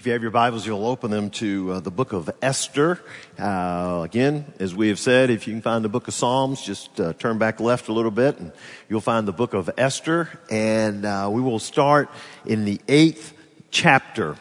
If you have your Bibles, you'll open them to uh, the book of Esther. Uh, again, as we have said, if you can find the book of Psalms, just uh, turn back left a little bit and you'll find the book of Esther. And uh, we will start in the eighth chapter.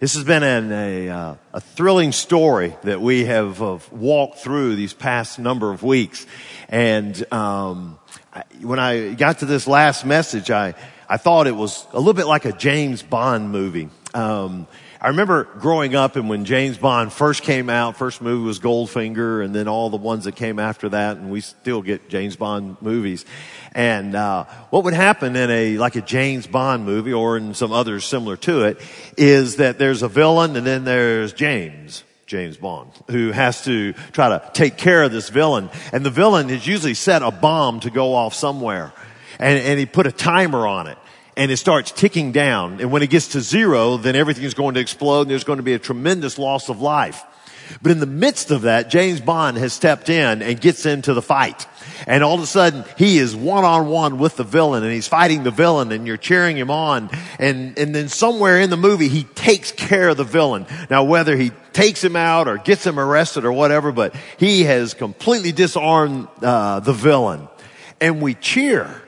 This has been an, a, uh, a thrilling story that we have walked through these past number of weeks. And um, I, when I got to this last message, I, I thought it was a little bit like a James Bond movie. Um, I remember growing up and when James Bond first came out, first movie was Goldfinger and then all the ones that came after that and we still get James Bond movies. And, uh, what would happen in a, like a James Bond movie or in some others similar to it is that there's a villain and then there's James. James Bond, who has to try to take care of this villain. And the villain has usually set a bomb to go off somewhere. And, and he put a timer on it and it starts ticking down. And when it gets to zero, then everything is going to explode and there's going to be a tremendous loss of life. But in the midst of that, James Bond has stepped in and gets into the fight. And all of a sudden, he is one on one with the villain and he's fighting the villain and you're cheering him on. And, and then somewhere in the movie, he takes care of the villain. Now, whether he takes him out or gets him arrested or whatever, but he has completely disarmed uh, the villain. And we cheer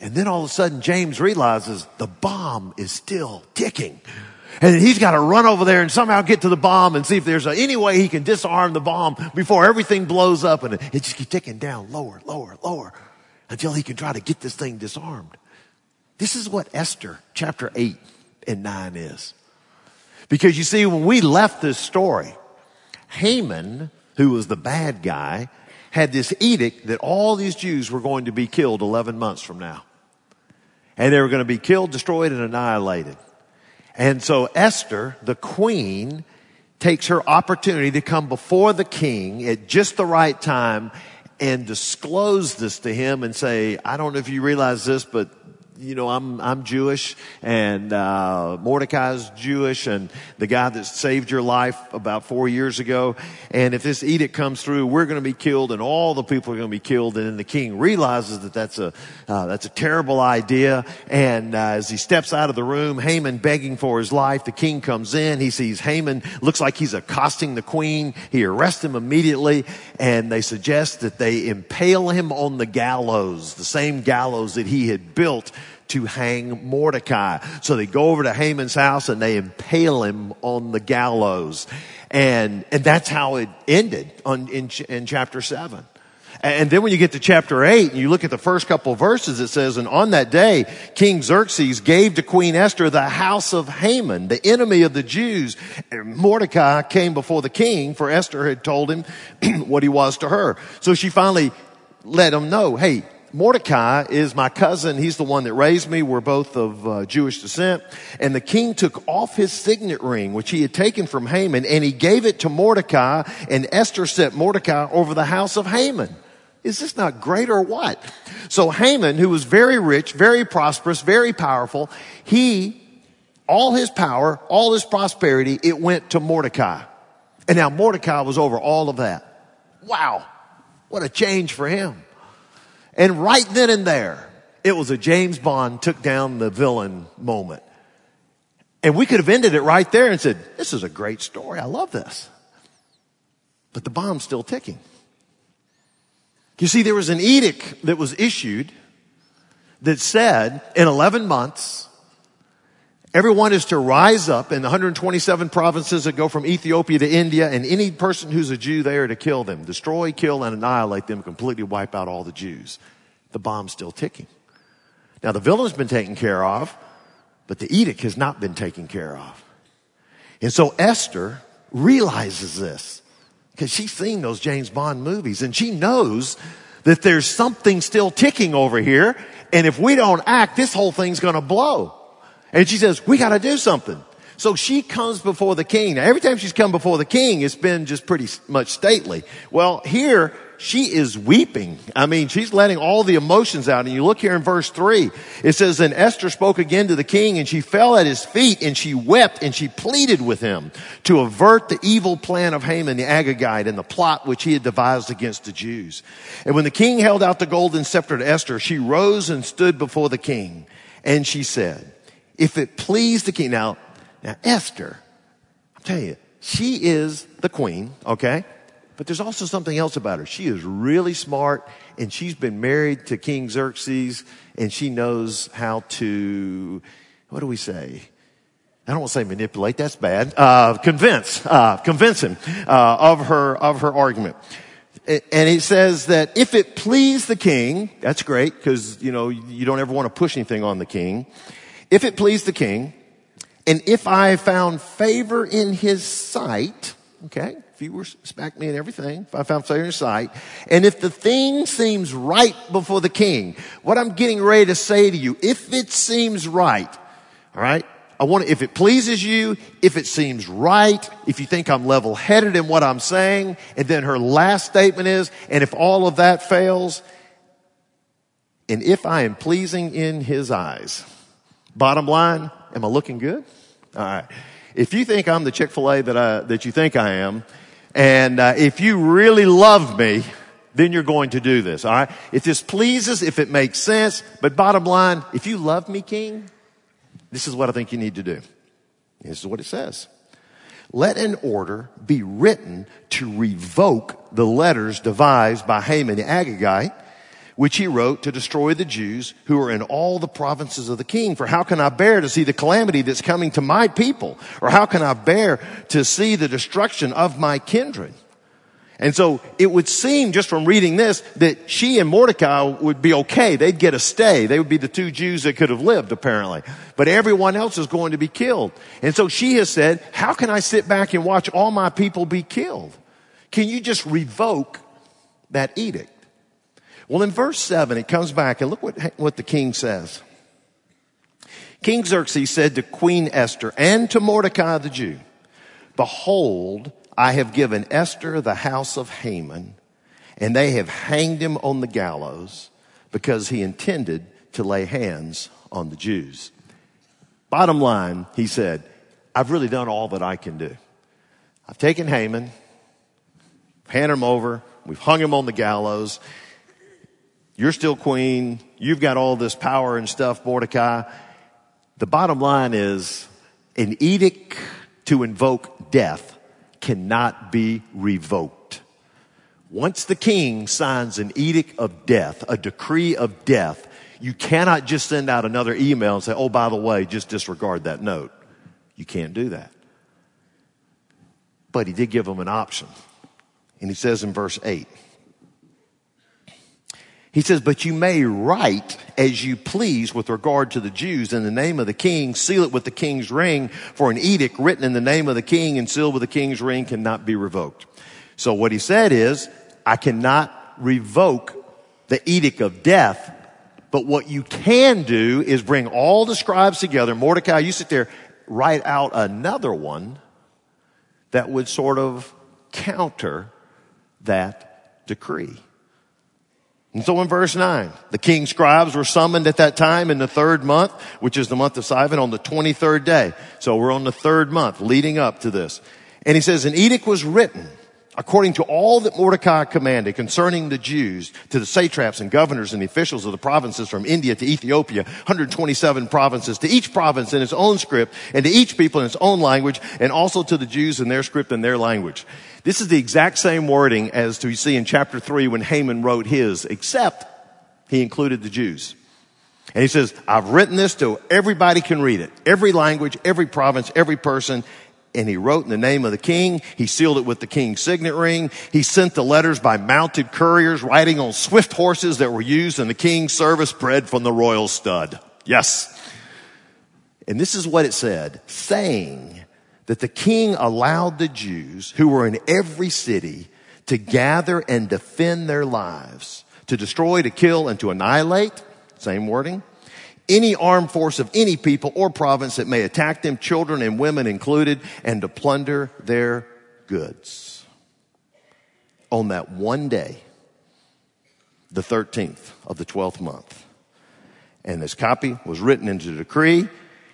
and then all of a sudden, James realizes the bomb is still ticking. And he's got to run over there and somehow get to the bomb and see if there's a, any way he can disarm the bomb before everything blows up and it, it just keeps ticking down lower, lower, lower until he can try to get this thing disarmed. This is what Esther chapter 8 and 9 is. Because you see, when we left this story, Haman, who was the bad guy, had this edict that all these Jews were going to be killed 11 months from now and they were going to be killed, destroyed, and annihilated. And so Esther, the queen, takes her opportunity to come before the king at just the right time and disclose this to him and say, I don't know if you realize this, but you know, I'm, I'm Jewish and, uh, Mordecai's Jewish and the guy that saved your life about four years ago. And if this edict comes through, we're going to be killed and all the people are going to be killed. And then the king realizes that that's a, uh, that's a terrible idea. And, uh, as he steps out of the room, Haman begging for his life, the king comes in. He sees Haman looks like he's accosting the queen. He arrests him immediately and they suggest that they impale him on the gallows, the same gallows that he had built to hang Mordecai. So they go over to Haman's house and they impale him on the gallows. And, and that's how it ended on, in, in chapter seven. And then when you get to chapter 8 and you look at the first couple of verses, it says, And on that day, King Xerxes gave to Queen Esther the house of Haman, the enemy of the Jews. And Mordecai came before the king, for Esther had told him what he was to her. So she finally let him know, hey, Mordecai is my cousin. He's the one that raised me. We're both of uh, Jewish descent. And the king took off his signet ring, which he had taken from Haman, and he gave it to Mordecai, and Esther set Mordecai over the house of Haman. Is this not great or what? So Haman, who was very rich, very prosperous, very powerful, he, all his power, all his prosperity, it went to Mordecai. And now Mordecai was over all of that. Wow. What a change for him. And right then and there, it was a James Bond took down the villain moment. And we could have ended it right there and said, this is a great story. I love this. But the bomb's still ticking. You see, there was an edict that was issued that said in 11 months, everyone is to rise up in the 127 provinces that go from Ethiopia to India and any person who's a Jew there to kill them, destroy, kill, and annihilate them, completely wipe out all the Jews. The bomb's still ticking. Now the villain's been taken care of, but the edict has not been taken care of. And so Esther realizes this because she's seen those James Bond movies and she knows that there's something still ticking over here. And if we don't act, this whole thing's going to blow. And she says, we got to do something. So she comes before the king. Now every time she's come before the king, it's been just pretty much stately. Well, here she is weeping. I mean, she's letting all the emotions out. And you look here in verse three, it says, and Esther spoke again to the king and she fell at his feet and she wept and she pleaded with him to avert the evil plan of Haman the Agagite and the plot which he had devised against the Jews. And when the king held out the golden scepter to Esther, she rose and stood before the king and she said, if it please the king, now Now, Esther, I'll tell you, she is the queen, okay? But there's also something else about her. She is really smart and she's been married to King Xerxes and she knows how to, what do we say? I don't want to say manipulate, that's bad. Uh, convince, uh, convince him, uh, of her, of her argument. And he says that if it please the king, that's great because, you know, you don't ever want to push anything on the king. If it please the king, and if I found favor in his sight, okay, if you respect me and everything, if I found favor in his sight, and if the thing seems right before the king, what I'm getting ready to say to you, if it seems right, all right, I want to, if it pleases you, if it seems right, if you think I'm level headed in what I'm saying, and then her last statement is, and if all of that fails, and if I am pleasing in his eyes. Bottom line, am I looking good? All right. If you think I'm the Chick-fil-A that I, that you think I am, and uh, if you really love me, then you're going to do this. All right. If this pleases, if it makes sense, but bottom line, if you love me, King, this is what I think you need to do. This is what it says. Let an order be written to revoke the letters devised by Haman the Agagite, which he wrote to destroy the Jews who are in all the provinces of the king. For how can I bear to see the calamity that's coming to my people? Or how can I bear to see the destruction of my kindred? And so it would seem just from reading this that she and Mordecai would be okay. They'd get a stay. They would be the two Jews that could have lived apparently. But everyone else is going to be killed. And so she has said, how can I sit back and watch all my people be killed? Can you just revoke that edict? Well, in verse seven, it comes back and look what, what the king says. King Xerxes said to Queen Esther and to Mordecai the Jew, behold, I have given Esther the house of Haman, and they have hanged him on the gallows because he intended to lay hands on the Jews. Bottom line, he said, I've really done all that I can do. I've taken Haman, handed him over, we've hung him on the gallows. You're still queen. You've got all this power and stuff, Mordecai. The bottom line is an edict to invoke death cannot be revoked. Once the king signs an edict of death, a decree of death, you cannot just send out another email and say, oh, by the way, just disregard that note. You can't do that. But he did give them an option. And he says in verse 8, he says, but you may write as you please with regard to the Jews in the name of the king, seal it with the king's ring, for an edict written in the name of the king and sealed with the king's ring cannot be revoked. So what he said is, I cannot revoke the edict of death, but what you can do is bring all the scribes together. Mordecai, you sit there, write out another one that would sort of counter that decree. And so in verse 9, the king's scribes were summoned at that time in the third month, which is the month of Sivan, on the 23rd day. So we're on the third month leading up to this. And he says, an edict was written according to all that Mordecai commanded concerning the Jews to the satraps and governors and the officials of the provinces from India to Ethiopia, 127 provinces, to each province in its own script and to each people in its own language and also to the Jews in their script and their language. This is the exact same wording as we see in chapter 3 when Haman wrote his, except he included the Jews. And he says, I've written this so everybody can read it. Every language, every province, every person. And he wrote in the name of the king. He sealed it with the king's signet ring. He sent the letters by mounted couriers riding on swift horses that were used in the king's service bred from the royal stud. Yes. And this is what it said, saying, that the king allowed the Jews who were in every city to gather and defend their lives, to destroy, to kill, and to annihilate, same wording, any armed force of any people or province that may attack them, children and women included, and to plunder their goods. On that one day, the 13th of the 12th month. And this copy was written into the decree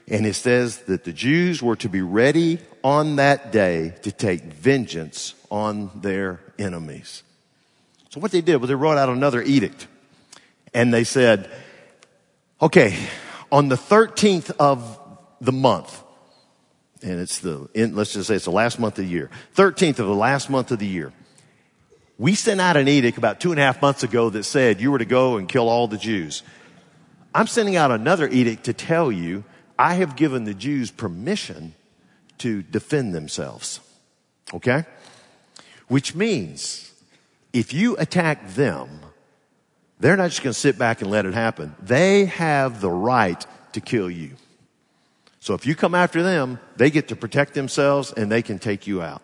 and it says that the Jews were to be ready on that day to take vengeance on their enemies. So what they did was they wrote out another edict. And they said, okay, on the 13th of the month, and it's the, let's just say it's the last month of the year. 13th of the last month of the year. We sent out an edict about two and a half months ago that said you were to go and kill all the Jews. I'm sending out another edict to tell you I have given the Jews permission to defend themselves. Okay? Which means if you attack them, they're not just going to sit back and let it happen. They have the right to kill you. So if you come after them, they get to protect themselves and they can take you out.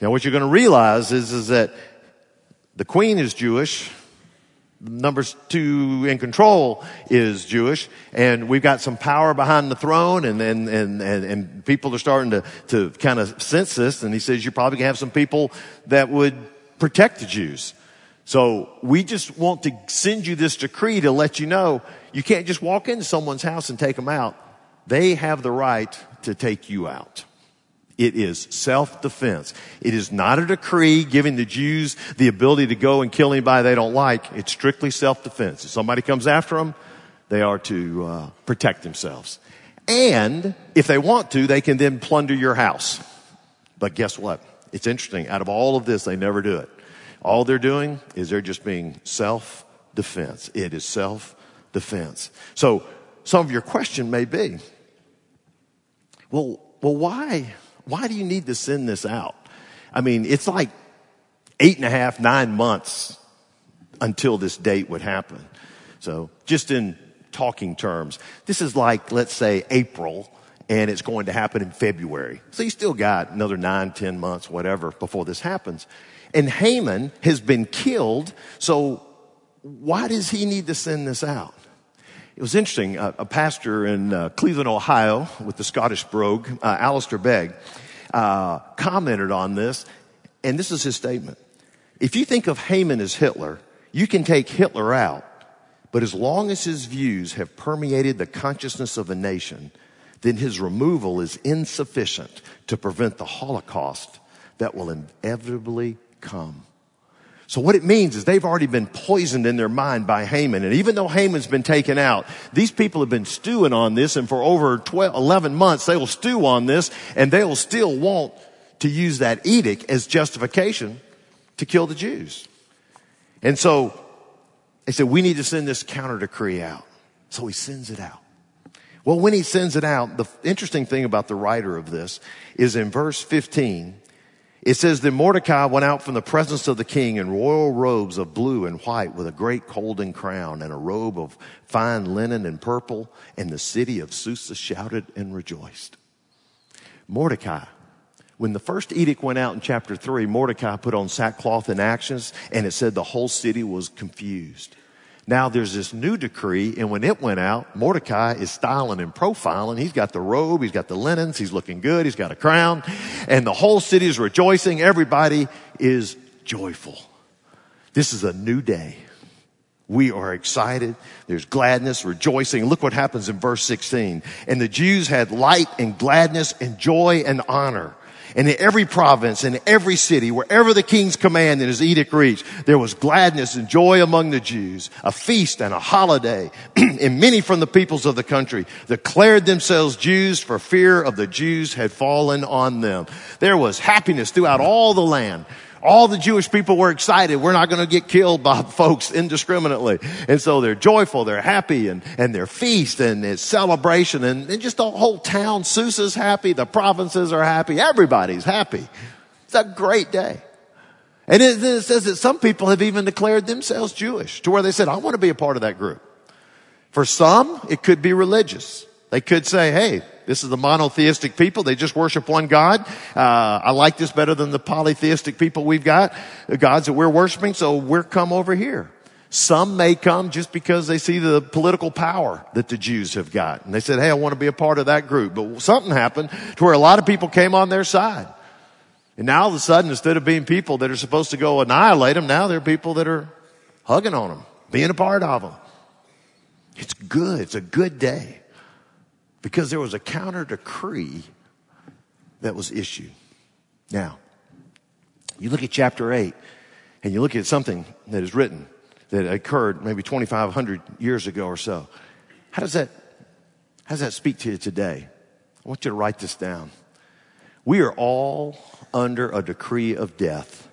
Now what you're going to realize is, is that the queen is Jewish. Numbers two in control is Jewish, and we've got some power behind the throne, and and and and, and people are starting to to kind of sense this. And he says you're probably gonna have some people that would protect the Jews. So we just want to send you this decree to let you know you can't just walk into someone's house and take them out. They have the right to take you out. It is self-defense. It is not a decree giving the Jews the ability to go and kill anybody they don't like. It's strictly self-defense. If somebody comes after them, they are to uh, protect themselves. And if they want to, they can then plunder your house. But guess what? It's interesting. Out of all of this, they never do it. All they're doing is they're just being self-defense. It is self-defense. So some of your question may be, well, well, why? Why do you need to send this out? I mean, it's like eight and a half, nine months until this date would happen. So just in talking terms, this is like, let's say April and it's going to happen in February. So you still got another nine, ten months, whatever, before this happens. And Haman has been killed. So why does he need to send this out? It was interesting. A, a pastor in uh, Cleveland, Ohio, with the Scottish brogue, uh, Alistair Begg, uh, commented on this, and this is his statement. If you think of Haman as Hitler, you can take Hitler out, but as long as his views have permeated the consciousness of a nation, then his removal is insufficient to prevent the Holocaust that will inevitably come. So what it means is they've already been poisoned in their mind by Haman. And even though Haman's been taken out, these people have been stewing on this and for over 12, 11 months they will stew on this and they will still want to use that edict as justification to kill the Jews. And so they said, we need to send this counter decree out. So he sends it out. Well, when he sends it out, the interesting thing about the writer of this is in verse 15, it says that Mordecai went out from the presence of the king in royal robes of blue and white with a great golden crown and a robe of fine linen and purple. And the city of Susa shouted and rejoiced. Mordecai, when the first edict went out in chapter three, Mordecai put on sackcloth and ashes and it said the whole city was confused. Now there's this new decree, and when it went out, Mordecai is styling and profiling. He's got the robe, he's got the linens, he's looking good, he's got a crown, and the whole city is rejoicing. Everybody is joyful. This is a new day. We are excited. There's gladness, rejoicing. Look what happens in verse 16. And the Jews had light and gladness and joy and honor and in every province, in every city, wherever the king's command and his edict reached, there was gladness and joy among the Jews, a feast and a holiday. and many from the peoples of the country declared themselves Jews for fear of the Jews had fallen on them. There was happiness throughout all the land all the Jewish people were excited. We're not going to get killed by folks indiscriminately. And so they're joyful, they're happy, and, and they're feast and it's celebration, and, and just the whole town, Susa's happy, the provinces are happy, everybody's happy. It's a great day. And it, it says that some people have even declared themselves Jewish to where they said, I want to be a part of that group. For some, it could be religious. They could say, hey, this is the monotheistic people. They just worship one God. Uh, I like this better than the polytheistic people we've got, the gods that we're worshiping, so we're come over here. Some may come just because they see the political power that the Jews have got. And they said, hey, I want to be a part of that group. But something happened to where a lot of people came on their side. And now all of a sudden, instead of being people that are supposed to go annihilate them, now they're people that are hugging on them, being a part of them. It's good. It's a good day because there was a counter decree that was issued. Now, you look at chapter 8 and you look at something that is written that occurred maybe 2,500 years ago or so. How does that, how does that speak to you today? I want you to write this down. We are all under a decree of death,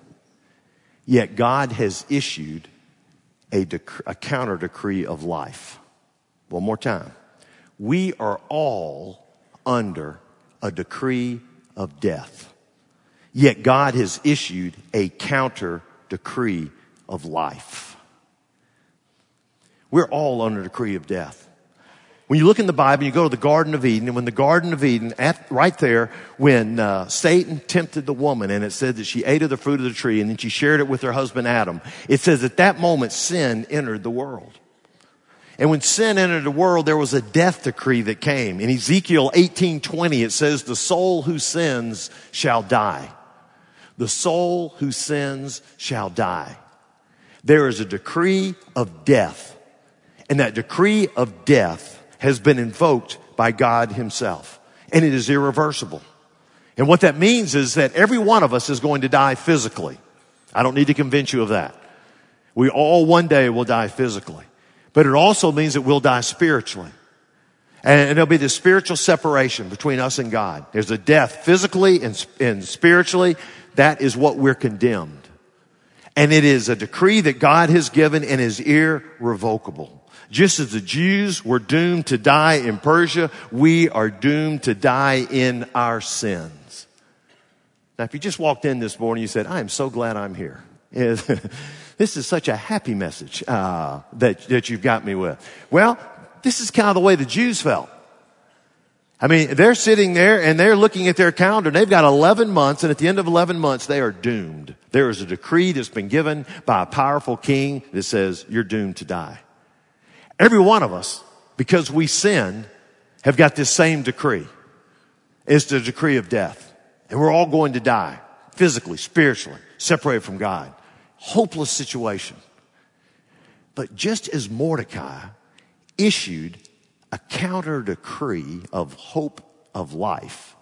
yet God has issued a, dec- a counter decree of life. One more time. We are all under a decree of death, yet God has issued a counter decree of life. We're all under a decree of death. When you look in the Bible, you go to the Garden of Eden, and when the Garden of Eden, at, right there, when uh, Satan tempted the woman, and it said that she ate of the fruit of the tree, and then she shared it with her husband Adam, it says at that moment sin entered the world. And when sin entered the world, there was a death decree that came. In Ezekiel 18:20, it says, "The soul who sins shall die. The soul who sins shall die." There is a decree of death, and that decree of death has been invoked by God himself. And it is irreversible. And what that means is that every one of us is going to die physically. I don't need to convince you of that. We all one day will die physically. But it also means that we'll die spiritually. And there'll be this spiritual separation between us and God. There's a death physically and, and spiritually. That is what we're condemned. And it is a decree that God has given and is irrevocable. Just as the Jews were doomed to die in Persia, we are doomed to die in our sins. Now, if you just walked in this morning, you said, I am so glad I'm here. this is such a happy message uh, that, that you've got me with. Well, this is kind of the way the Jews felt. I mean, they're sitting there and they're looking at their calendar. They've got 11 months, and at the end of 11 months, they are doomed. There is a decree that's been given by a powerful king that says, You're doomed to die. Every one of us, because we sin, have got this same decree. It's the decree of death. And we're all going to die physically, spiritually, separated from God. Hopeless situation. But just as Mordecai issued a counter decree of hope of life,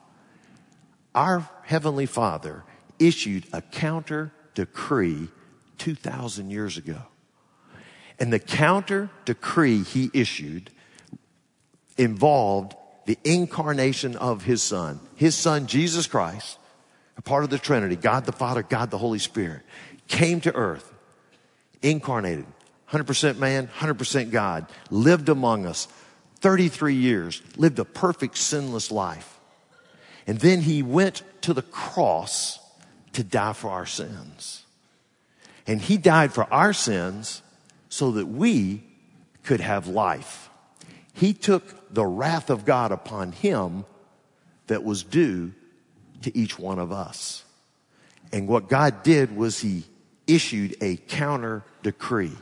our Heavenly Father issued a counter decree 2,000 years ago. And the counter decree he issued involved the incarnation of his son. His son, Jesus Christ, a part of the Trinity, God the Father, God the Holy Spirit, came to earth, incarnated, 100% man, 100% God, lived among us 33 years, lived a perfect sinless life. And then he went to the cross to die for our sins. And he died for our sins so that we could have life. He took the wrath of God upon him that was due to each one of us. And what God did was he issued a counter decree.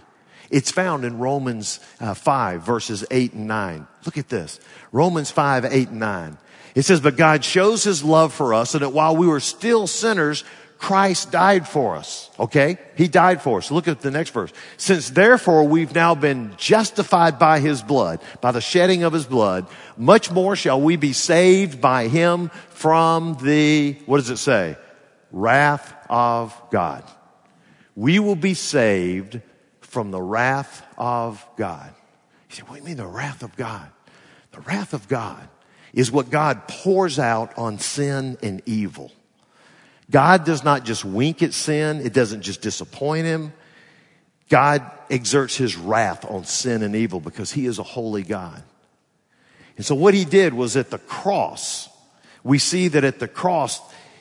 It's found in Romans uh, 5 verses 8 and 9. Look at this. Romans 5, 8 and 9. It says, but God shows his love for us and that while we were still sinners, Christ died for us. Okay? He died for us. Look at the next verse. Since therefore we've now been justified by his blood, by the shedding of his blood, much more shall we be saved by him from the, what does it say? Wrath of God. We will be saved from the wrath of God. You say, what do you mean the wrath of God? The wrath of God is what God pours out on sin and evil. God does not just wink at sin. It doesn't just disappoint him. God exerts his wrath on sin and evil because he is a holy God. And so what he did was at the cross, we see that at the cross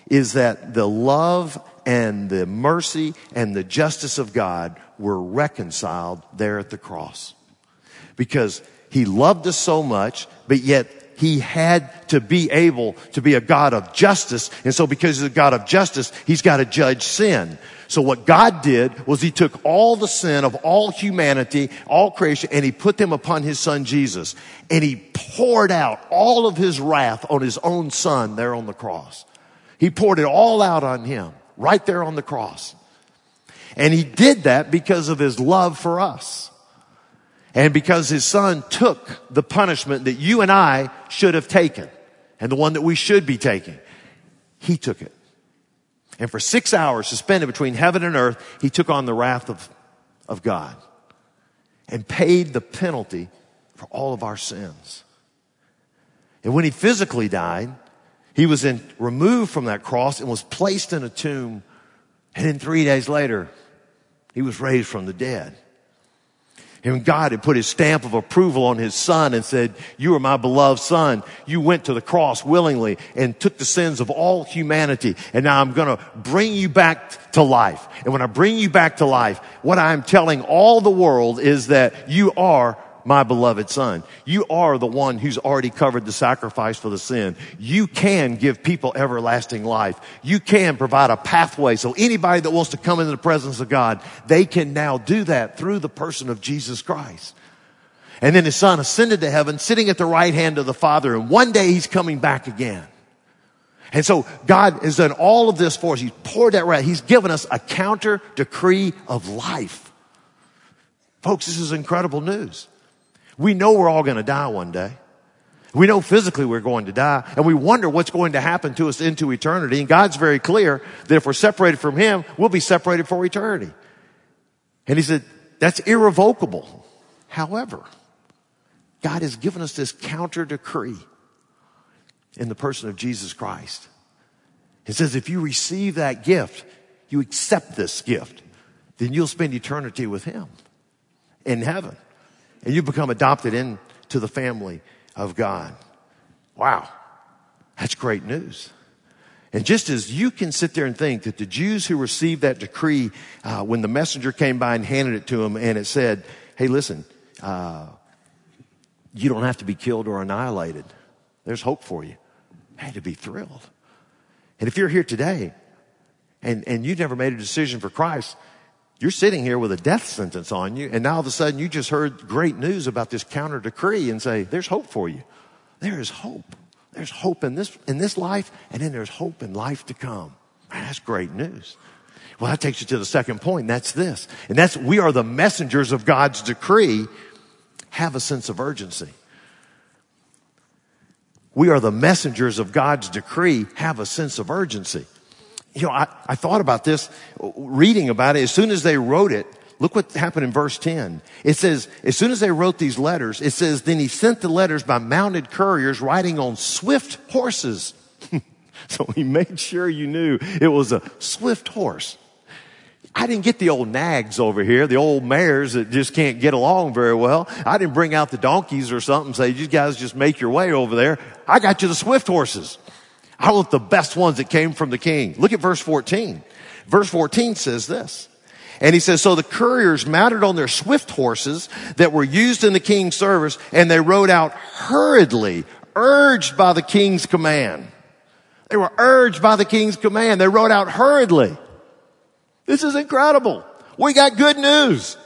is that the love and the mercy and the justice of God were reconciled there at the cross. Because he loved us so much, but yet he had to be able to be a God of justice. And so because he's a God of justice, he's got to judge sin. So what God did was he took all the sin of all humanity, all creation, and he put them upon his son Jesus. And he poured out all of his wrath on his own son there on the cross. He poured it all out on him right there on the cross. And he did that because of his love for us. And because his son took the punishment that you and I should have taken and the one that we should be taking, he took it. And for six hours suspended between heaven and earth, he took on the wrath of, of God and paid the penalty for all of our sins. And when he physically died, he was in, removed from that cross and was placed in a tomb. And then three days later, he was raised from the dead. And God had put his stamp of approval on his son and said, you are my beloved son. You went to the cross willingly and took the sins of all humanity. And now I'm going to bring you back to life. And when I bring you back to life, what I'm telling all the world is that you are my beloved son. You are the one who's already covered the sacrifice for the sin. You can give people everlasting life. You can provide a pathway so anybody that wants to come into the presence of God, they can now do that through the person of Jesus Christ. And then his son ascended to heaven, sitting at the right hand of the Father, and one day he's coming back again. And so God has done all of this for us. He's poured that right. He's given us a counter decree of life. Folks, this is incredible news. We know we're all going to die one day. We know physically we're going to die and we wonder what's going to happen to us into eternity. And God's very clear that if we're separated from Him, we'll be separated for eternity. And He said, that's irrevocable. However, God has given us this counter decree in the person of Jesus Christ. It says if you receive that gift, you accept this gift, then you'll spend eternity with Him in heaven and you become adopted into the family of God. Wow. That's great news. And just as you can sit there and think that the Jews who received that decree, uh, when the messenger came by and handed it to them and it said, hey, listen, uh, you don't have to be killed or annihilated. There's hope for you. Had to be thrilled. And if you're here today and, and you've never made a decision for Christ, you're sitting here with a death sentence on you, and now all of a sudden you just heard great news about this counter decree and say, there's hope for you. There is hope. There's hope in this, in this life, and then there's hope in life to come. Man, that's great news. Well, that takes you to the second point, and that's this. And that's, we are the messengers of God's decree. Have a sense of urgency. We are the messengers of God's decree. Have a sense of urgency you know, I, I thought about this reading about it. As soon as they wrote it, look what happened in verse 10. It says, as soon as they wrote these letters, it says, then he sent the letters by mounted couriers riding on swift horses. so he made sure you knew it was a swift horse. I didn't get the old nags over here, the old mares that just can't get along very well. I didn't bring out the donkeys or something say, you guys just make your way over there. I got you the swift horses. I want the best ones that came from the king. Look at verse 14. Verse 14 says this. And he says, so the couriers mounted on their swift horses that were used in the king's service and they rode out hurriedly, urged by the king's command. They were urged by the king's command. They rode out hurriedly. This is incredible. We got good news.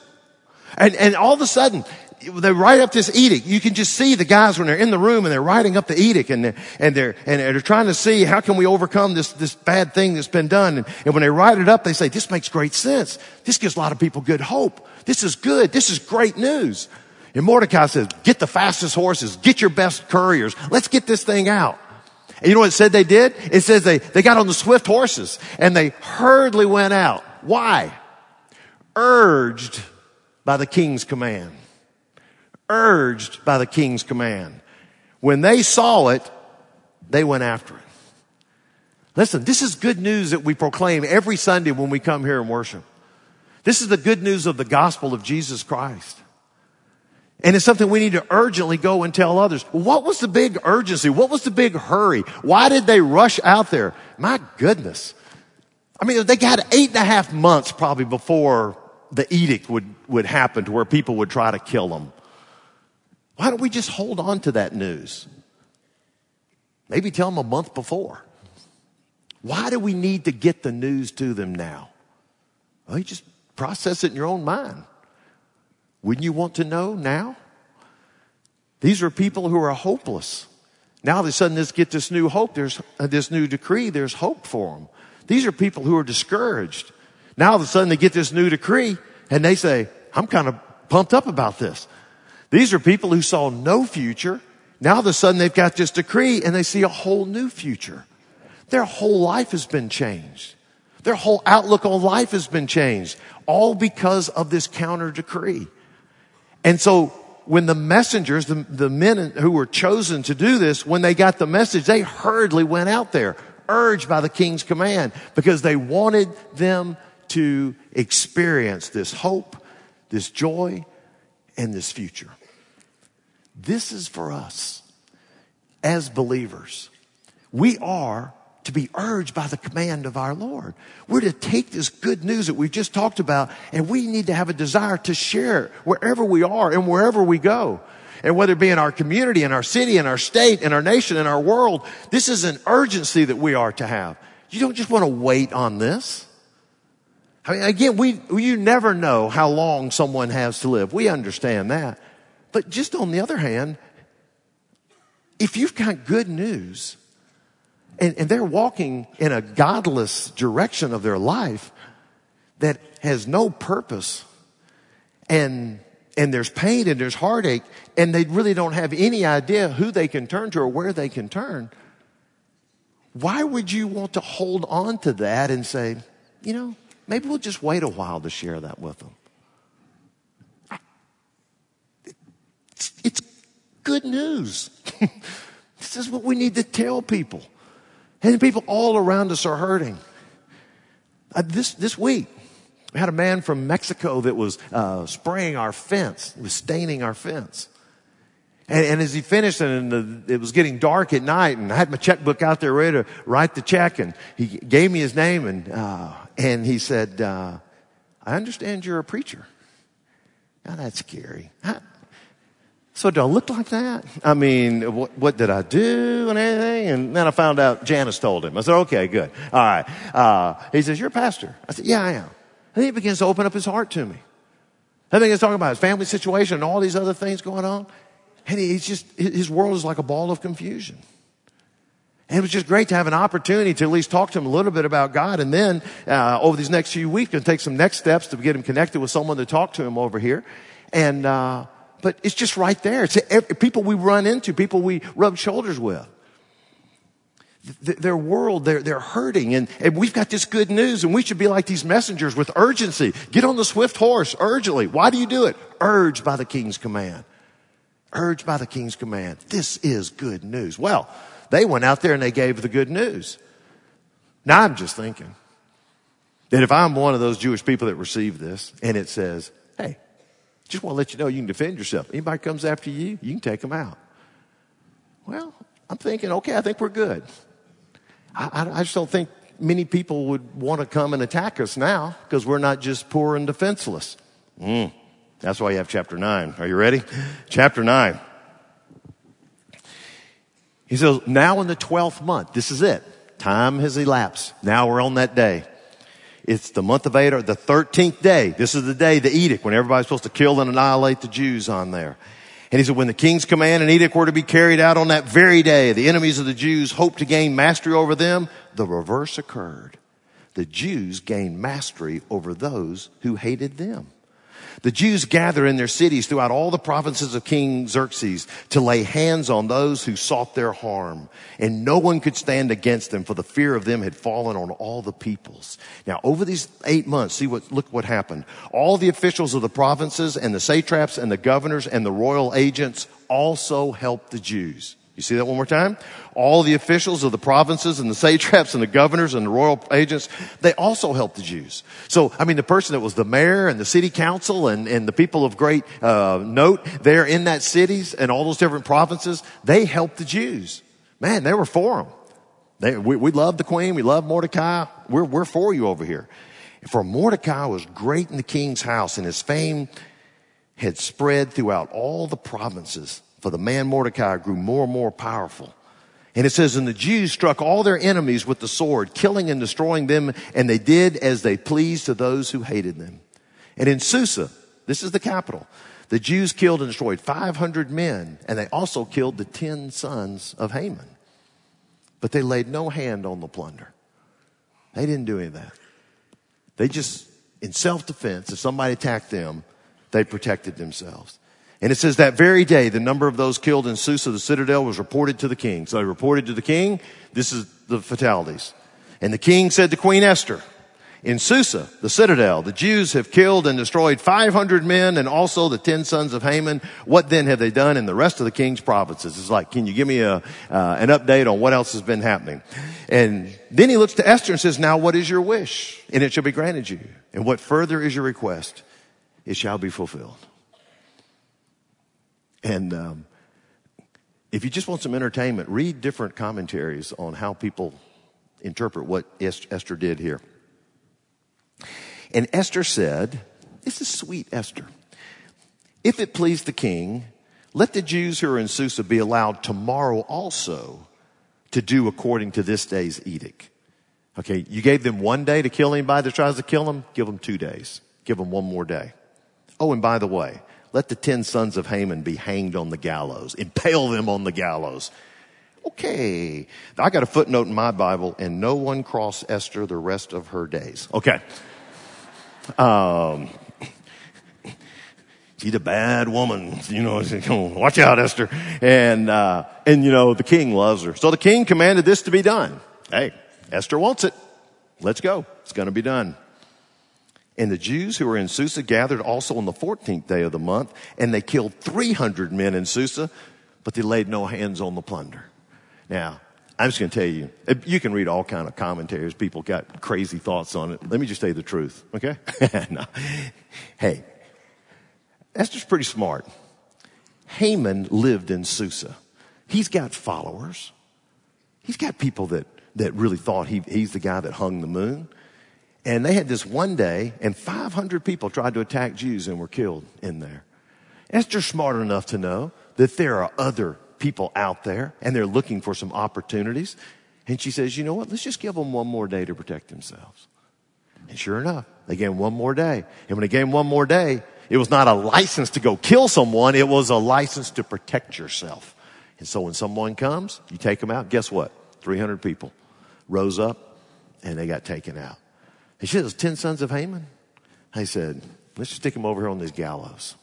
And, and all of a sudden, they write up this edict. You can just see the guys when they're in the room and they're writing up the edict and they're, and they're, and they're trying to see how can we overcome this, this bad thing that's been done. And, and when they write it up, they say, this makes great sense. This gives a lot of people good hope. This is good. This is great news. And Mordecai says, get the fastest horses, get your best couriers. Let's get this thing out. And you know what it said they did? It says they, they got on the swift horses and they hurriedly went out. Why? Urged by the king's command urged by the king's command. When they saw it, they went after it. Listen, this is good news that we proclaim every Sunday when we come here and worship. This is the good news of the gospel of Jesus Christ. And it's something we need to urgently go and tell others. What was the big urgency? What was the big hurry? Why did they rush out there? My goodness. I mean, they got eight and a half months probably before the edict would, would happen to where people would try to kill them. Why don't we just hold on to that news? Maybe tell them a month before. Why do we need to get the news to them now? Well, you just process it in your own mind. Wouldn't you want to know now? These are people who are hopeless. Now all of a sudden, let's get this new hope. There's uh, this new decree. There's hope for them. These are people who are discouraged. Now all of a sudden they get this new decree and they say, I'm kind of pumped up about this. These are people who saw no future. Now all of a sudden they've got this decree and they see a whole new future. Their whole life has been changed. Their whole outlook on life has been changed. All because of this counter decree. And so when the messengers, the, the men who were chosen to do this, when they got the message, they hurriedly went out there, urged by the king's command, because they wanted them to experience this hope, this joy, and this future. This is for us as believers. We are to be urged by the command of our Lord. We're to take this good news that we've just talked about and we need to have a desire to share it wherever we are and wherever we go. And whether it be in our community, in our city, in our state, in our nation, in our world, this is an urgency that we are to have. You don't just want to wait on this. I mean, again, we, you never know how long someone has to live. We understand that. But just on the other hand, if you've got good news, and, and they're walking in a godless direction of their life that has no purpose and and there's pain and there's heartache and they really don't have any idea who they can turn to or where they can turn why would you want to hold on to that and say you know maybe we'll just wait a while to share that with them it's, it's good news this is what we need to tell people and people all around us are hurting. Uh, this, this week, we had a man from Mexico that was uh, spraying our fence, was staining our fence. And, and as he finished, and the, it was getting dark at night, and I had my checkbook out there ready to write the check, and he gave me his name, and uh, and he said, uh, "I understand you're a preacher." Now that's scary. So do I look like that? I mean, what, what, did I do and anything? And then I found out Janice told him. I said, okay, good. All right. Uh, he says, you're a pastor. I said, yeah, I am. And he begins to open up his heart to me. I think he's talking about his family situation and all these other things going on. And he's just, his world is like a ball of confusion. And it was just great to have an opportunity to at least talk to him a little bit about God. And then, uh, over these next few weeks, going to take some next steps to get him connected with someone to talk to him over here. And, uh, but it's just right there. It's every, people we run into, people we rub shoulders with. their world, they're, they're hurting and, and we've got this good news and we should be like these messengers with urgency. Get on the swift horse urgently. Why do you do it? Urged by the king's command. Urged by the king's command. This is good news. Well, they went out there and they gave the good news. Now I'm just thinking that if I'm one of those Jewish people that received this and it says, hey, just want to let you know you can defend yourself. Anybody comes after you, you can take them out. Well, I'm thinking, okay, I think we're good. I, I, I just don't think many people would want to come and attack us now because we're not just poor and defenseless. Mm, that's why you have chapter 9. Are you ready? chapter 9. He says, now in the 12th month, this is it. Time has elapsed. Now we're on that day. It's the month of Adar, the 13th day. This is the day, the edict, when everybody's supposed to kill and annihilate the Jews on there. And he said, when the king's command and edict were to be carried out on that very day, the enemies of the Jews hoped to gain mastery over them. The reverse occurred. The Jews gained mastery over those who hated them. The Jews gathered in their cities throughout all the provinces of King Xerxes to lay hands on those who sought their harm. And no one could stand against them for the fear of them had fallen on all the peoples. Now over these eight months, see what, look what happened. All the officials of the provinces and the satraps and the governors and the royal agents also helped the Jews. You see that one more time? All the officials of the provinces and the satraps and the governors and the royal agents, they also helped the Jews. So, I mean, the person that was the mayor and the city council and, and the people of great uh, note there in that cities and all those different provinces, they helped the Jews. Man, they were for them. They, we, we love the queen. We love Mordecai. We're, we're for you over here. For Mordecai was great in the king's house and his fame had spread throughout all the provinces for the man Mordecai grew more and more powerful. And it says, and the Jews struck all their enemies with the sword, killing and destroying them, and they did as they pleased to those who hated them. And in Susa, this is the capital, the Jews killed and destroyed 500 men, and they also killed the 10 sons of Haman. But they laid no hand on the plunder. They didn't do any of that. They just, in self-defense, if somebody attacked them, they protected themselves. And it says that very day, the number of those killed in Susa, the citadel, was reported to the king. So they reported to the king, this is the fatalities. And the king said to Queen Esther, In Susa, the citadel, the Jews have killed and destroyed 500 men and also the 10 sons of Haman. What then have they done in the rest of the king's provinces? It's like, can you give me a, uh, an update on what else has been happening? And then he looks to Esther and says, now what is your wish? And it shall be granted you. And what further is your request? It shall be fulfilled. And, um, if you just want some entertainment, read different commentaries on how people interpret what Esther did here. And Esther said, This is sweet Esther. If it please the king, let the Jews who are in Susa be allowed tomorrow also to do according to this day's edict. Okay, you gave them one day to kill anybody that tries to kill them, give them two days. Give them one more day. Oh, and by the way, let the ten sons of Haman be hanged on the gallows. Impale them on the gallows. Okay. I got a footnote in my Bible, and no one crossed Esther the rest of her days. Okay. Um, she's a bad woman, you know, watch out, Esther. And, uh, and you know, the king loves her. So the king commanded this to be done. Hey, Esther wants it. Let's go. It's going to be done. And the Jews who were in Susa gathered also on the 14th day of the month, and they killed 300 men in Susa, but they laid no hands on the plunder. Now, I'm just going to tell you, uh, you can read all kind of commentaries. People got crazy thoughts on it. Let me just tell you the truth, okay? no. Hey, Esther's pretty smart. Haman lived in Susa. He's got followers. He's got people that, that really thought he, he's the guy that hung the moon. And they had this one day, and 500 people tried to attack Jews and were killed in there. Esther's smart enough to know that there are other people out there and they're looking for some opportunities. And she says, you know what? Let's just give them one more day to protect themselves. And sure enough, they gave them one more day. And when they gave them one more day, it was not a license to go kill someone. It was a license to protect yourself. And so when someone comes, you take them out. Guess what? 300 people rose up and they got taken out. And said, those 10 sons of Haman. I said, let's just stick them over here on these gallows.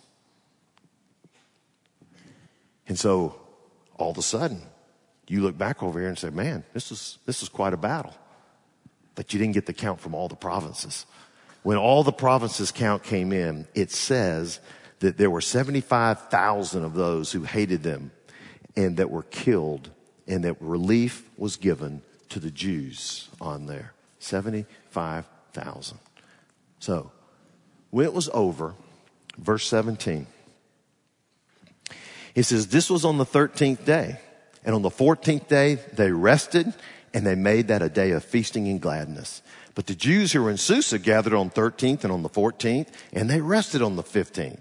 And so all of a sudden, you look back over here and say, man, this is, this is quite a battle. But you didn't get the count from all the provinces. When all the provinces count came in, it says that there were 75,000 of those who hated them and that were killed and that relief was given to the Jews on there. 75,000. So, when it was over, verse 17, he says, This was on the 13th day. And on the 14th day, they rested and they made that a day of feasting and gladness. But the Jews who were in Susa gathered on 13th and on the 14th, and they rested on the 15th.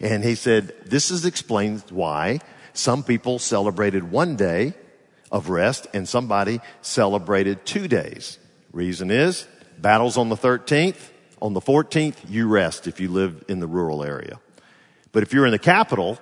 And he said, This is explained why some people celebrated one day of rest and somebody celebrated two days. Reason is, battles on the 13th, on the 14th, you rest if you live in the rural area. But if you're in the capital,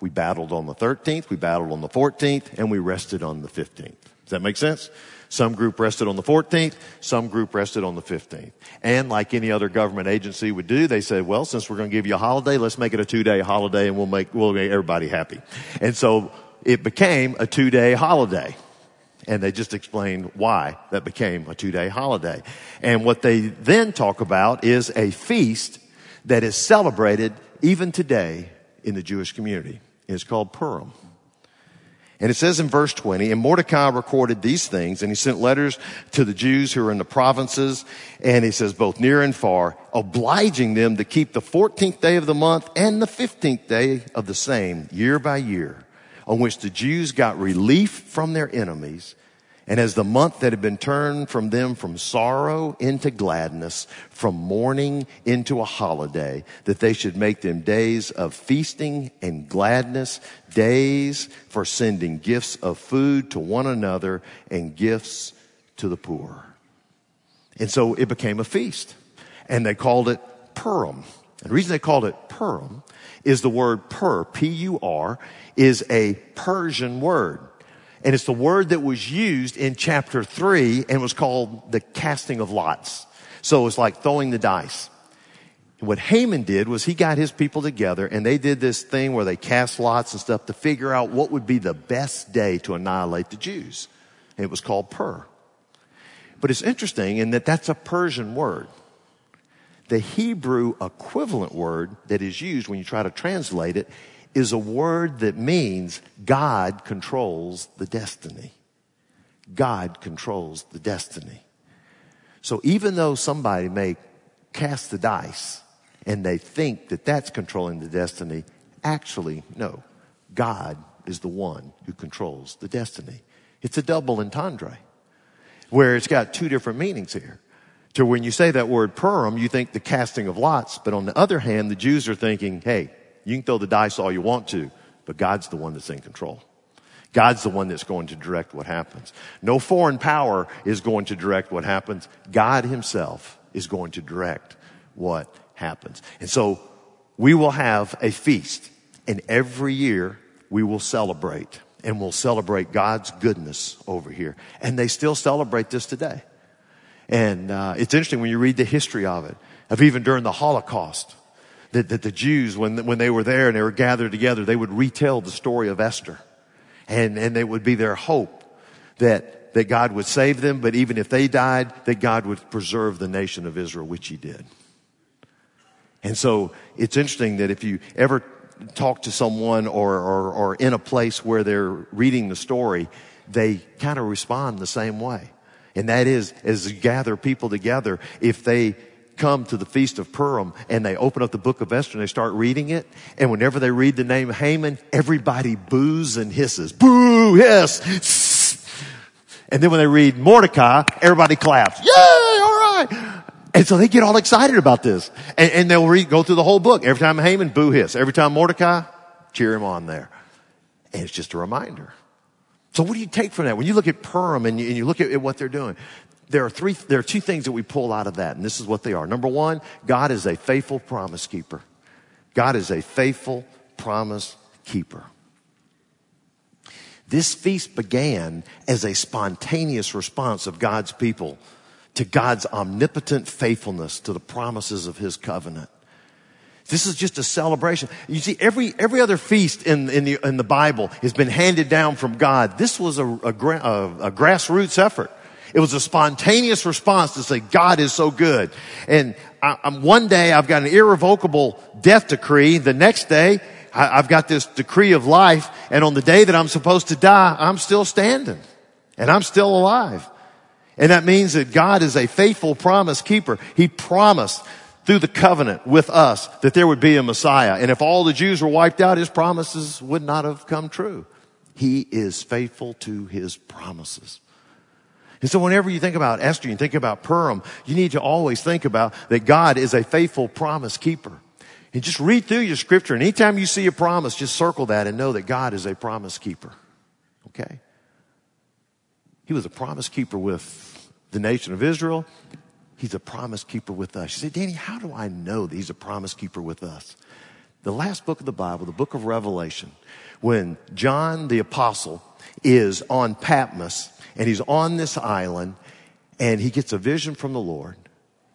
we battled on the 13th, we battled on the 14th, and we rested on the 15th. Does that make sense? Some group rested on the 14th, some group rested on the 15th. And like any other government agency would do, they said, well, since we're going to give you a holiday, let's make it a two day holiday and we'll make, we'll make everybody happy. And so it became a two day holiday. And they just explain why that became a two day holiday. And what they then talk about is a feast that is celebrated even today in the Jewish community. It's called Purim. And it says in verse 20, and Mordecai recorded these things, and he sent letters to the Jews who are in the provinces, and he says both near and far, obliging them to keep the 14th day of the month and the 15th day of the same year by year, on which the Jews got relief from their enemies and as the month that had been turned from them from sorrow into gladness, from mourning into a holiday, that they should make them days of feasting and gladness, days for sending gifts of food to one another and gifts to the poor. And so it became a feast. And they called it Purim. And the reason they called it Purim is the word pur, P-U-R, is a Persian word. And it's the word that was used in chapter three and was called the casting of lots. So it's like throwing the dice. What Haman did was he got his people together and they did this thing where they cast lots and stuff to figure out what would be the best day to annihilate the Jews. It was called Pur. But it's interesting in that that's a Persian word. The Hebrew equivalent word that is used when you try to translate it is a word that means God controls the destiny. God controls the destiny. So even though somebody may cast the dice and they think that that's controlling the destiny, actually, no. God is the one who controls the destiny. It's a double entendre where it's got two different meanings here. So when you say that word Purim, you think the casting of lots, but on the other hand, the Jews are thinking, hey, you can throw the dice all you want to, but God's the one that's in control. God's the one that's going to direct what happens. No foreign power is going to direct what happens. God himself is going to direct what happens. And so we will have a feast and every year we will celebrate and we'll celebrate God's goodness over here. And they still celebrate this today. And uh, it's interesting when you read the history of it, of even during the Holocaust, that, that the Jews, when, when they were there and they were gathered together, they would retell the story of Esther. And, and it would be their hope that, that God would save them, but even if they died, that God would preserve the nation of Israel, which he did. And so it's interesting that if you ever talk to someone or, or, or in a place where they're reading the story, they kind of respond the same way. And that is, as you gather people together, if they come to the Feast of Purim and they open up the book of Esther and they start reading it, and whenever they read the name Haman, everybody boos and hisses. Boo, hiss. And then when they read Mordecai, everybody claps. Yay, all right. And so they get all excited about this. And, and they'll read, go through the whole book. Every time Haman, boo hiss. Every time Mordecai, cheer him on there. And it's just a reminder. So what do you take from that? When you look at Purim and you, and you look at, at what they're doing, there are three, there are two things that we pull out of that, and this is what they are. Number one, God is a faithful promise keeper. God is a faithful promise keeper. This feast began as a spontaneous response of God's people to God's omnipotent faithfulness to the promises of his covenant. This is just a celebration. You see, every, every other feast in, in, the, in the Bible has been handed down from God. This was a, a, a, a grassroots effort. It was a spontaneous response to say, God is so good. And I, I'm, one day I've got an irrevocable death decree. The next day I, I've got this decree of life. And on the day that I'm supposed to die, I'm still standing and I'm still alive. And that means that God is a faithful promise keeper. He promised through the covenant with us that there would be a Messiah. And if all the Jews were wiped out, his promises would not have come true. He is faithful to his promises. And so whenever you think about Esther, you think about Purim, you need to always think about that God is a faithful promise keeper. And just read through your scripture. And anytime you see a promise, just circle that and know that God is a promise keeper. Okay? He was a promise keeper with the nation of Israel. He's a promise keeper with us. You say, Danny, how do I know that he's a promise keeper with us? The last book of the Bible, the book of Revelation, when John the apostle is on Patmos and he's on this island and he gets a vision from the Lord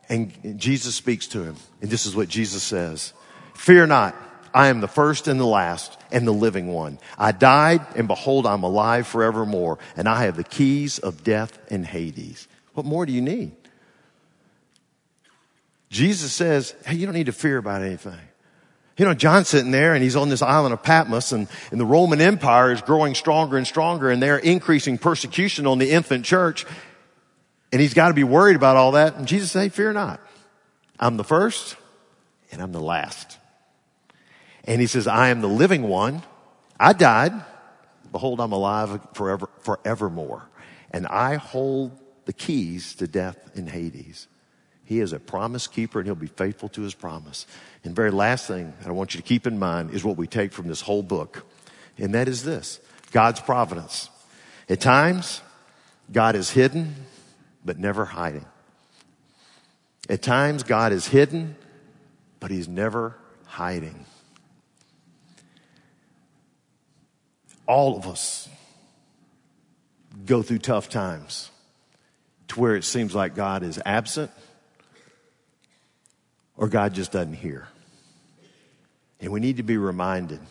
and Jesus speaks to him. And this is what Jesus says. Fear not. I am the first and the last and the living one. I died and behold, I'm alive forevermore and I have the keys of death and Hades. What more do you need? Jesus says, hey, you don't need to fear about anything. You know, John's sitting there and he's on this island of Patmos and, and the Roman Empire is growing stronger and stronger and they're increasing persecution on the infant church. And he's got to be worried about all that. And Jesus said, fear not. I'm the first and I'm the last. And he says, I am the living one. I died. Behold, I'm alive forever, forevermore. And I hold the keys to death in Hades. He is a promise keeper and he'll be faithful to his promise. And very last thing that I want you to keep in mind is what we take from this whole book. And that is this. God's providence. At times, God is hidden, but never hiding. At times, God is hidden, but he's never hiding. all of us go through tough times to where it seems like God is absent or God just doesn't hear. And we need to be reminded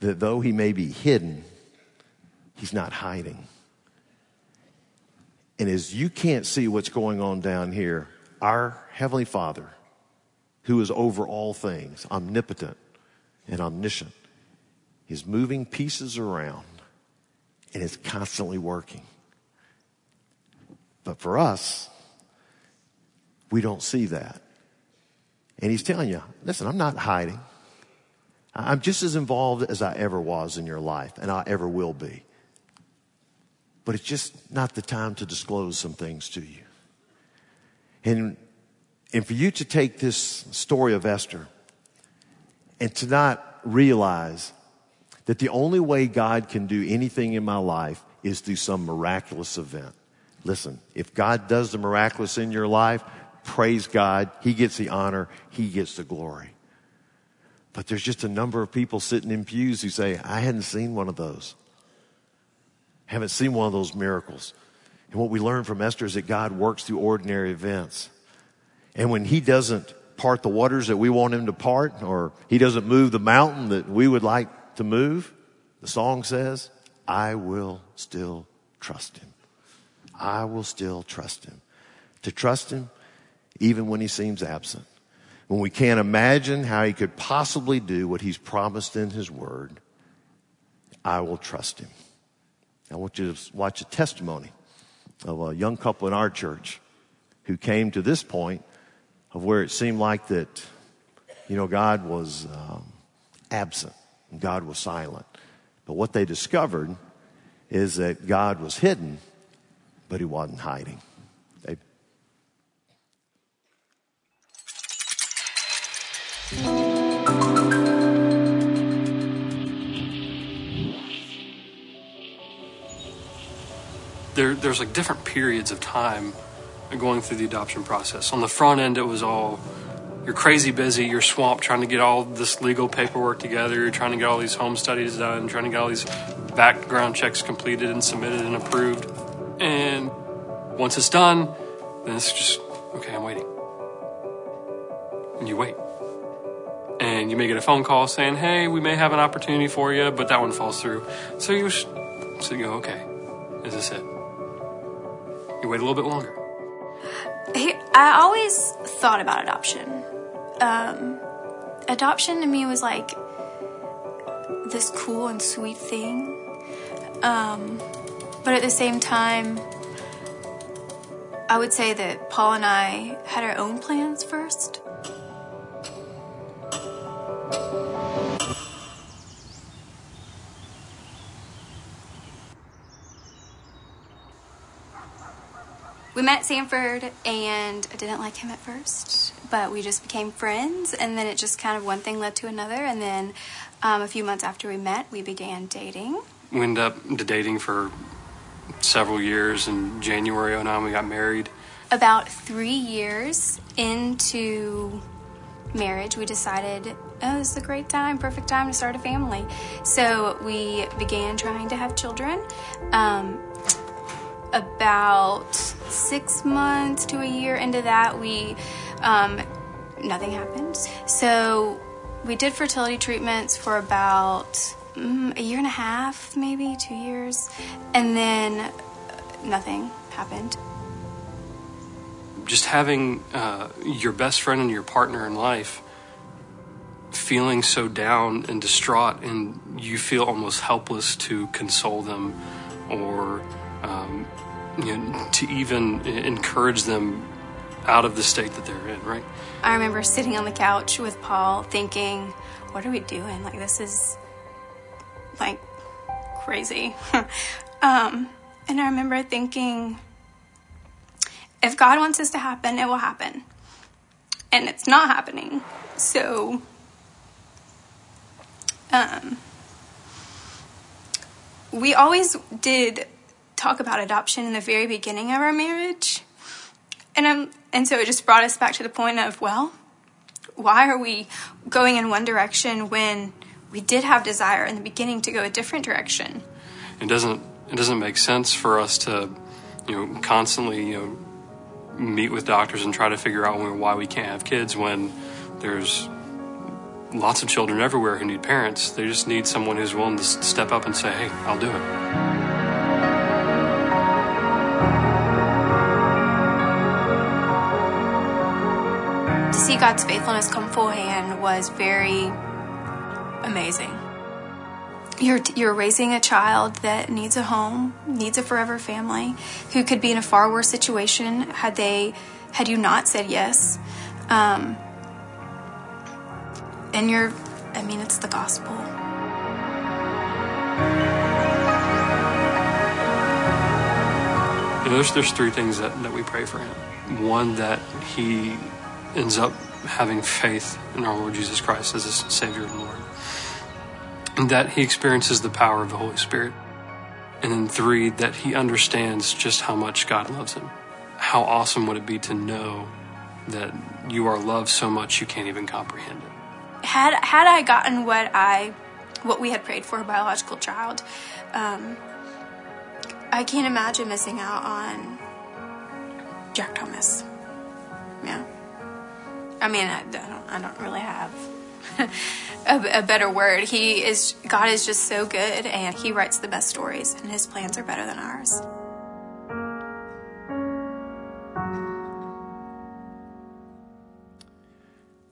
that though he may be hidden, he's not hiding. And as you can't see what's going on down here, our Heavenly Father, who is over all things, omnipotent and omniscient, is moving pieces around and is constantly working. But for us, we don't see that. And he's telling you, listen, I'm not hiding. I'm just as involved as I ever was in your life, and I ever will be. But it's just not the time to disclose some things to you. And, and for you to take this story of Esther and to not realize that the only way God can do anything in my life is through some miraculous event. Listen, if God does the miraculous in your life, praise God. He gets the honor. He gets the glory. But there's just a number of people sitting in pews who say, I hadn't seen one of those. Haven't seen one of those miracles. And what we learn from Esther is that God works through ordinary events. And when He doesn't part the waters that we want Him to part, or He doesn't move the mountain that we would like to move, the song says, I will still trust Him. I will still trust Him. To trust Him even when He seems absent when we can't imagine how he could possibly do what he's promised in his word, I will trust him. I want you to watch a testimony of a young couple in our church who came to this point of where it seemed like that, you know, God was um, absent and God was silent. But what they discovered is that God was hidden, but he wasn't hiding. There, there's like different periods of time going through the adoption process. On the front end, it was all you're crazy busy, you're swamped trying to get all this legal paperwork together, you're trying to get all these home studies done, trying to get all these background checks completed and submitted and approved. And once it's done, then it's just, okay, I'm waiting. And you wait and you may get a phone call saying, "Hey, we may have an opportunity for you," but that one falls through. So you so you go, "Okay, is this it?" Wait a little bit longer. I always thought about adoption. Um, adoption to me was like this cool and sweet thing, um, but at the same time, I would say that Paul and I had our own plans first. We met Sanford and I didn't like him at first, but we just became friends. And then it just kind of one thing led to another. And then um, a few months after we met, we began dating. We ended up dating for several years. In January 09, we got married. About three years into marriage, we decided, oh, this is a great time, perfect time to start a family. So we began trying to have children. Um, about six months to a year into that, we um, nothing happened. So we did fertility treatments for about mm, a year and a half, maybe two years, and then nothing happened. Just having uh, your best friend and your partner in life feeling so down and distraught, and you feel almost helpless to console them or um, you know, to even encourage them out of the state that they're in, right? I remember sitting on the couch with Paul thinking, what are we doing? Like, this is like crazy. um, and I remember thinking, if God wants this to happen, it will happen. And it's not happening. So, um, we always did talk about adoption in the very beginning of our marriage. And um, and so it just brought us back to the point of, well, why are we going in one direction when we did have desire in the beginning to go a different direction? It doesn't it doesn't make sense for us to, you know, constantly, you know, meet with doctors and try to figure out why we can't have kids when there's lots of children everywhere who need parents. They just need someone who's willing to step up and say, "Hey, I'll do it." See God's faithfulness come full hand was very amazing. You're, you're raising a child that needs a home, needs a forever family, who could be in a far worse situation had they, had you not said yes. Um, and you're, I mean, it's the gospel. You know, there's, there's three things that, that we pray for him. One, that he ends up having faith in our Lord Jesus Christ as his Savior and Lord. And that he experiences the power of the Holy Spirit. And then three, that he understands just how much God loves him. How awesome would it be to know that you are loved so much you can't even comprehend it? Had had I gotten what I what we had prayed for a biological child, um, I can't imagine missing out on Jack Thomas. Yeah. I mean, I, don't, I don't really have a, a, better word. He is, God is just so good and He writes the best stories and His plans are better than ours.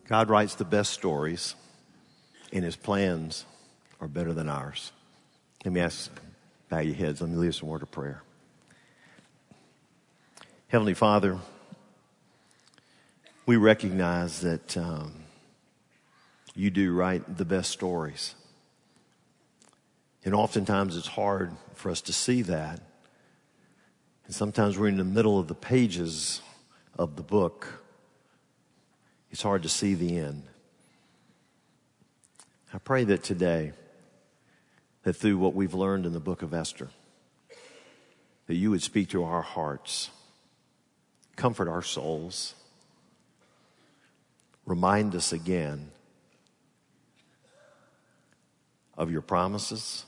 God writes the best stories and His plans are better than ours. Let me ask bow your heads. Let me leave some word of prayer. Heavenly Father, we recognize that um, you do write the best stories. And oftentimes it's hard for us to see that. And sometimes we're in the middle of the pages of the book. It's hard to see the end. I pray that today, that through what we've learned in the book of Esther, that you would speak to our hearts, comfort our souls, remind us again of your promises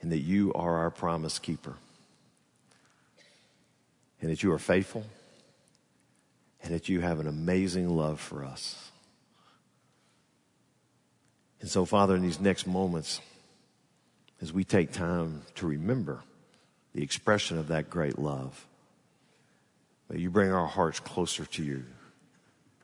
and that you are our promise keeper and that you are faithful and that you have an amazing love for us. And so, Father, in these next moments, as we take time to remember the expression of that great love. May you bring our hearts closer to you.